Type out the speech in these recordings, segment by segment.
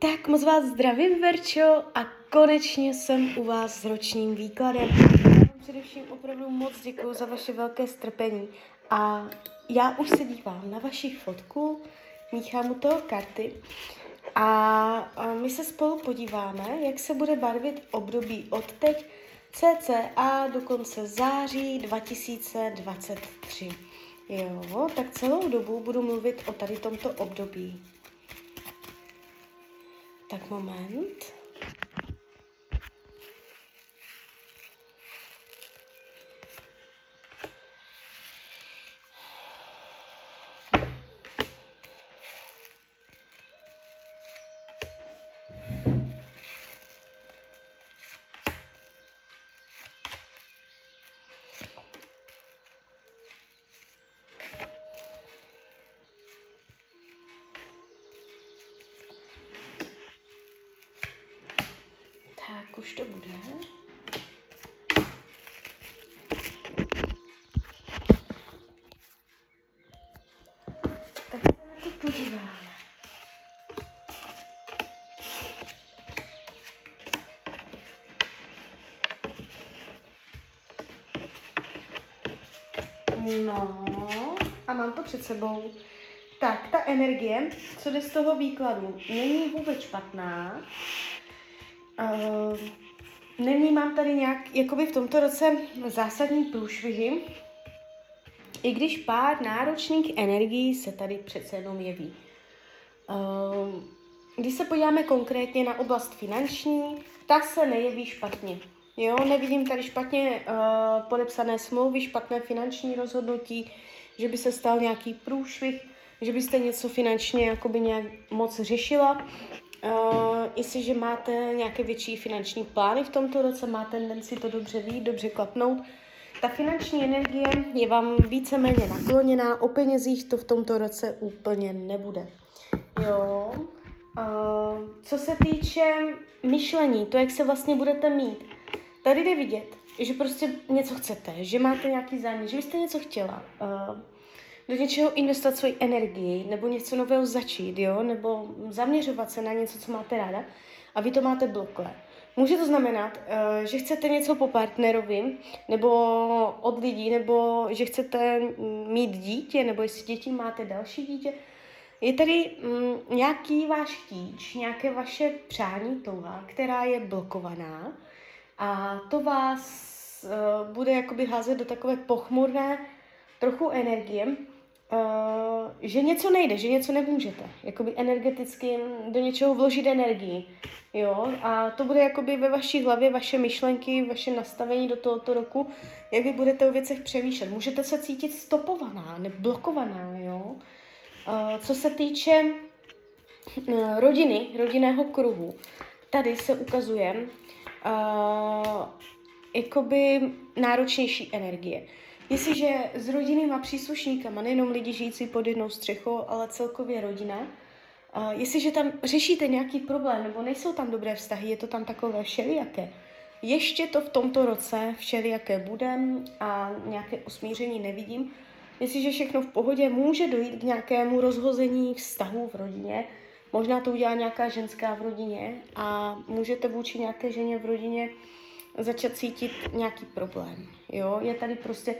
Tak moc vás zdravím, Verčo, a konečně jsem u vás s ročním výkladem. Především opravdu moc děkuji za vaše velké strpení. A já už se dívám na vaši fotku, míchám u toho karty a my se spolu podíváme, jak se bude barvit období od teď cca do konce září 2023. Jo, tak celou dobu budu mluvit o tady tomto období. Tak moment. Už to bude. Tak se podíváme. No, a mám to před sebou. Tak, ta energie, co jde z toho výkladu, není vůbec špatná. Uh, nevnímám tady nějak, jakoby v tomto roce zásadní průšvihy, i když pár náročných energií se tady přece jenom jeví. Uh, když se podíváme konkrétně na oblast finanční, ta se nejeví špatně. Jo, nevidím tady špatně uh, podepsané smlouvy, špatné finanční rozhodnutí, že by se stal nějaký průšvih, že byste něco finančně jakoby nějak moc řešila. Uh, jestliže máte nějaké větší finanční plány v tomto roce, má tendenci to dobře vít, dobře klapnout, ta finanční energie je vám víceméně nakloněná, o penězích to v tomto roce úplně nebude. Jo. Uh, co se týče myšlení, to, jak se vlastně budete mít, tady jde vidět, že prostě něco chcete, že máte nějaký zájem, že byste něco chtěla. Uh, do něčeho investovat svoji energii, nebo něco nového začít, jo? nebo zaměřovat se na něco, co máte ráda a vy to máte blokle. Může to znamenat, uh, že chcete něco po partnerovi, nebo od lidí, nebo že chcete mít dítě, nebo jestli děti máte další dítě. Je tady um, nějaký váš chtíč, nějaké vaše přání touha, která je blokovaná a to vás uh, bude jakoby házet do takové pochmurné trochu energie, Uh, že něco nejde, že něco nemůžete. Jakoby energeticky do něčeho vložit energii. Jo? A to bude jakoby ve vaší hlavě, vaše myšlenky, vaše nastavení do tohoto roku, jak vy budete o věcech přemýšlet. Můžete se cítit stopovaná, neblokovaná. Jo? Uh, co se týče uh, rodiny, rodinného kruhu, tady se ukazuje uh, jakoby náročnější energie. Jestliže s rodinnýma příslušníkama, nejenom lidi žijící pod jednou střechou, ale celkově rodina, uh, jestliže tam řešíte nějaký problém nebo nejsou tam dobré vztahy, je to tam takové všelijaké, ještě to v tomto roce všelijaké bude a nějaké usmíření nevidím. Jestliže všechno v pohodě, může dojít k nějakému rozhození vztahů v rodině, možná to udělá nějaká ženská v rodině a můžete vůči nějaké ženě v rodině začat cítit nějaký problém. Jo? Je tady prostě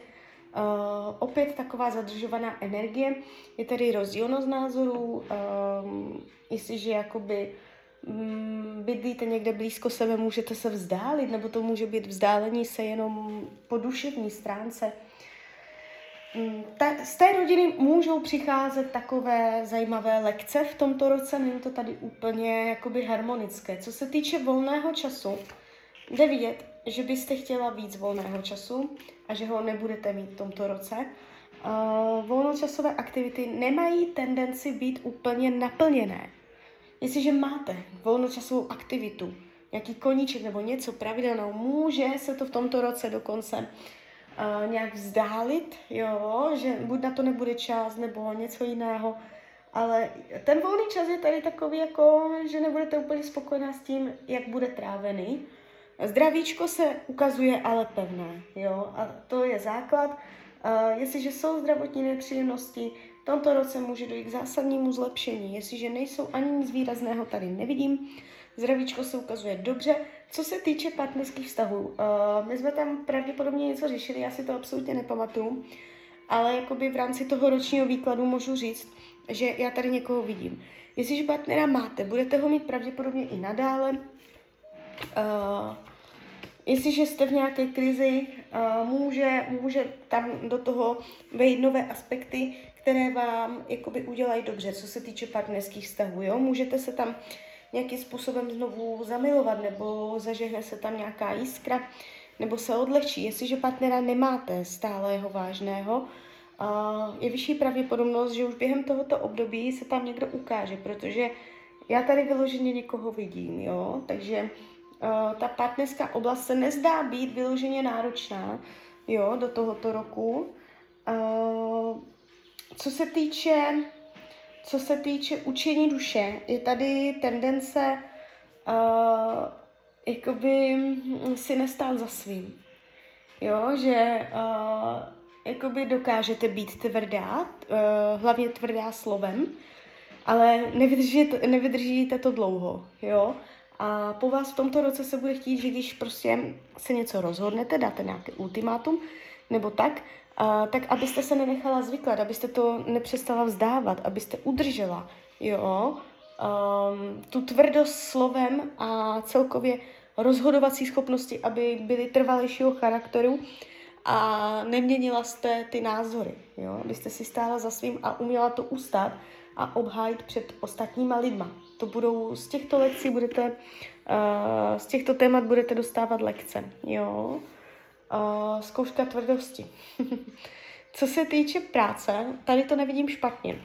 Uh, opět taková zadržovaná energie. Je tady rozdílnost názorů, um, jestliže jakoby um, bydlíte někde blízko sebe, můžete se vzdálit, nebo to může být vzdálení se jenom po duševní stránce. Um, ta, z té rodiny můžou přicházet takové zajímavé lekce v tomto roce, není to tady úplně jakoby harmonické. Co se týče volného času, jde vidět, že byste chtěla víc volného času a že ho nebudete mít v tomto roce. Uh, volnočasové aktivity nemají tendenci být úplně naplněné. Jestliže máte volnočasovou aktivitu, nějaký koníček nebo něco pravidelného, může se to v tomto roce dokonce uh, nějak vzdálit, jo, že buď na to nebude čas nebo něco jiného, ale ten volný čas je tady takový, jako, že nebudete úplně spokojená s tím, jak bude trávený. Zdravíčko se ukazuje ale pevné, jo, a to je základ. Jestliže jsou zdravotní nepříjemnosti, tomto roce může dojít k zásadnímu zlepšení. Jestliže nejsou ani nic výrazného, tady nevidím. Zdravíčko se ukazuje dobře. Co se týče partnerských vztahů, uh, my jsme tam pravděpodobně něco řešili, já si to absolutně nepamatuju, ale jakoby v rámci toho ročního výkladu můžu říct, že já tady někoho vidím. Jestliže partnera máte, budete ho mít pravděpodobně i nadále. Uh, jestliže jste v nějaké krizi, může, může tam do toho vejít nové aspekty, které vám jakoby udělají dobře, co se týče partnerských vztahů. Jo? Můžete se tam nějakým způsobem znovu zamilovat, nebo zažehne se tam nějaká jiskra, nebo se odlehčí. Jestliže partnera nemáte stálého vážného, je vyšší pravděpodobnost, že už během tohoto období se tam někdo ukáže, protože já tady vyloženě někoho vidím, jo, takže ta partnerská oblast se nezdá být vyloženě náročná, jo, do tohoto roku. Uh, co se týče co se týče učení duše, je tady tendence uh, jakoby si nestát za svým. Jo, že uh, jakoby dokážete být tvrdá, uh, hlavně tvrdá slovem, ale nevydržíte, nevydržíte to dlouho, jo. A po vás v tomto roce se bude chtít, že když prostě se něco rozhodnete, dáte nějaký ultimátum, nebo tak, a, tak abyste se nenechala zvyklat, abyste to nepřestala vzdávat, abyste udržela, jo, um, tu tvrdost slovem a celkově rozhodovací schopnosti, aby byly trvalejšího charakteru a neměnila jste ty názory, jo, abyste si stála za svým a uměla to ustát a obhájit před ostatníma lidma. To budou, z těchto lekcí budete, uh, z těchto témat budete dostávat lekce, jo. Uh, zkouška tvrdosti. Co se týče práce, tady to nevidím špatně. Uh,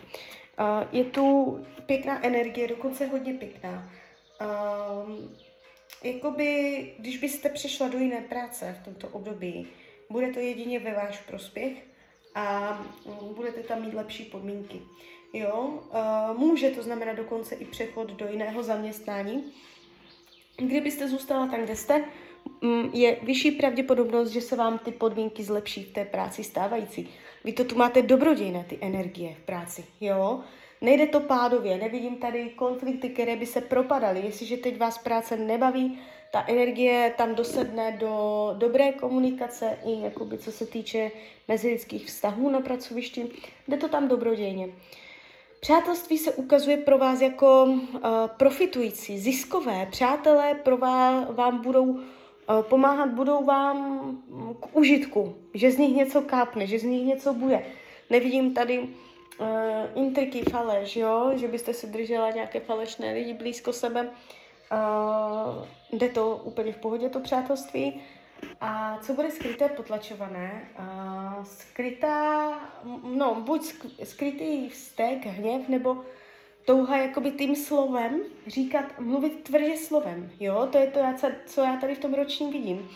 je tu pěkná energie, dokonce hodně pěkná. Uh, jakoby, když byste přešla do jiné práce v tomto období, bude to jedině ve váš prospěch a budete tam mít lepší podmínky. Jo, může to znamenat dokonce i přechod do jiného zaměstnání. Kdybyste zůstala tam, kde jste, Mm, je vyšší pravděpodobnost, že se vám ty podmínky zlepší v té práci stávající. Vy to tu máte dobrodějné, ty energie v práci, jo? Nejde to pádově, nevidím tady konflikty, které by se propadaly. Jestliže teď vás práce nebaví, ta energie tam dosedne do dobré komunikace i jakoby, co se týče mezilidských vztahů na pracovišti, jde to tam dobrodějně. Přátelství se ukazuje pro vás jako uh, profitující, ziskové. Přátelé pro vás, vám budou Eh, pomáhat budou vám k užitku, že z nich něco kápne, že z nich něco bude. Nevidím tady uh, intriky, faleš, jo? že byste si držela nějaké falešné lidi blízko sebe. Uh, jde to úplně v pohodě, to přátelství. A co bude skryté, potlačované? Uh, skrytá, no, buď skrytý vztek, hněv, nebo touha jakoby tím slovem říkat, mluvit tvrdě slovem, jo, to je to, co já tady v tom ročním vidím.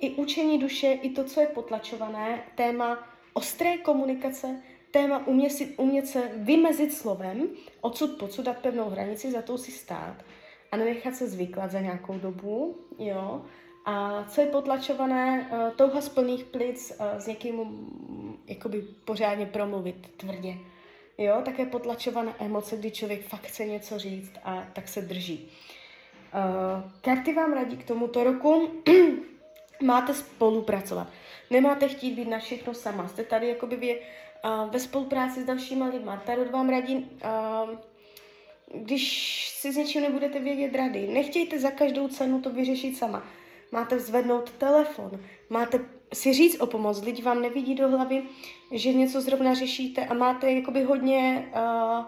I učení duše, i to, co je potlačované, téma ostré komunikace, téma umě si, umět se vymezit slovem, odsud pocud dát pevnou hranici, za to si stát a nenechat se zvyklat za nějakou dobu, jo. A co je potlačované, uh, touha z plných plic uh, s někým um, jakoby pořádně promluvit tvrdě Jo, také potlačované emoce, kdy člověk fakt chce něco říct a tak se drží. Uh, karty vám radí k tomuto roku. máte spolupracovat. Nemáte chtít být na všechno sama. Jste tady jakoby vy, ve spolupráci s dalšíma lidma. Tarot vám radí, když si s něčím nebudete vědět rady, nechtějte za každou cenu to vyřešit sama. Máte zvednout telefon, máte si říct o pomoc. Lidi vám nevidí do hlavy, že něco zrovna řešíte a máte jakoby hodně uh,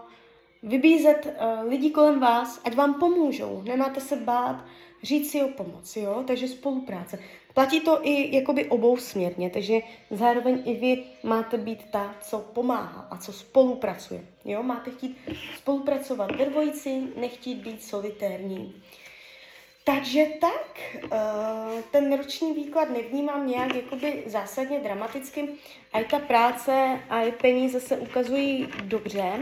vybízet uh, lidi kolem vás, ať vám pomůžou. Nemáte se bát říct si o pomoc, jo? Takže spolupráce. Platí to i jakoby obou směrně, takže zároveň i vy máte být ta, co pomáhá a co spolupracuje. Jo? Máte chtít spolupracovat ve dvojici, nechtít být solitérní. Takže tak, eh, ten roční výklad nevnímám nějak jakoby zásadně dramaticky. A i ta práce a i peníze se ukazují dobře,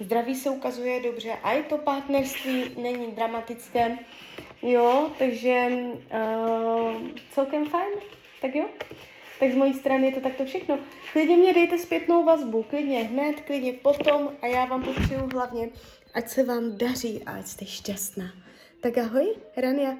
zdraví se ukazuje dobře, a i to partnerství není dramatické. Jo, takže uh, celkem fajn. Tak jo. Tak z mojí strany je to takto všechno. Klidně mě dejte zpětnou vazbu, klidně hned, klidně potom a já vám popřeju hlavně, ať se vám daří a ať jste šťastná. Tak ahoj, Rania.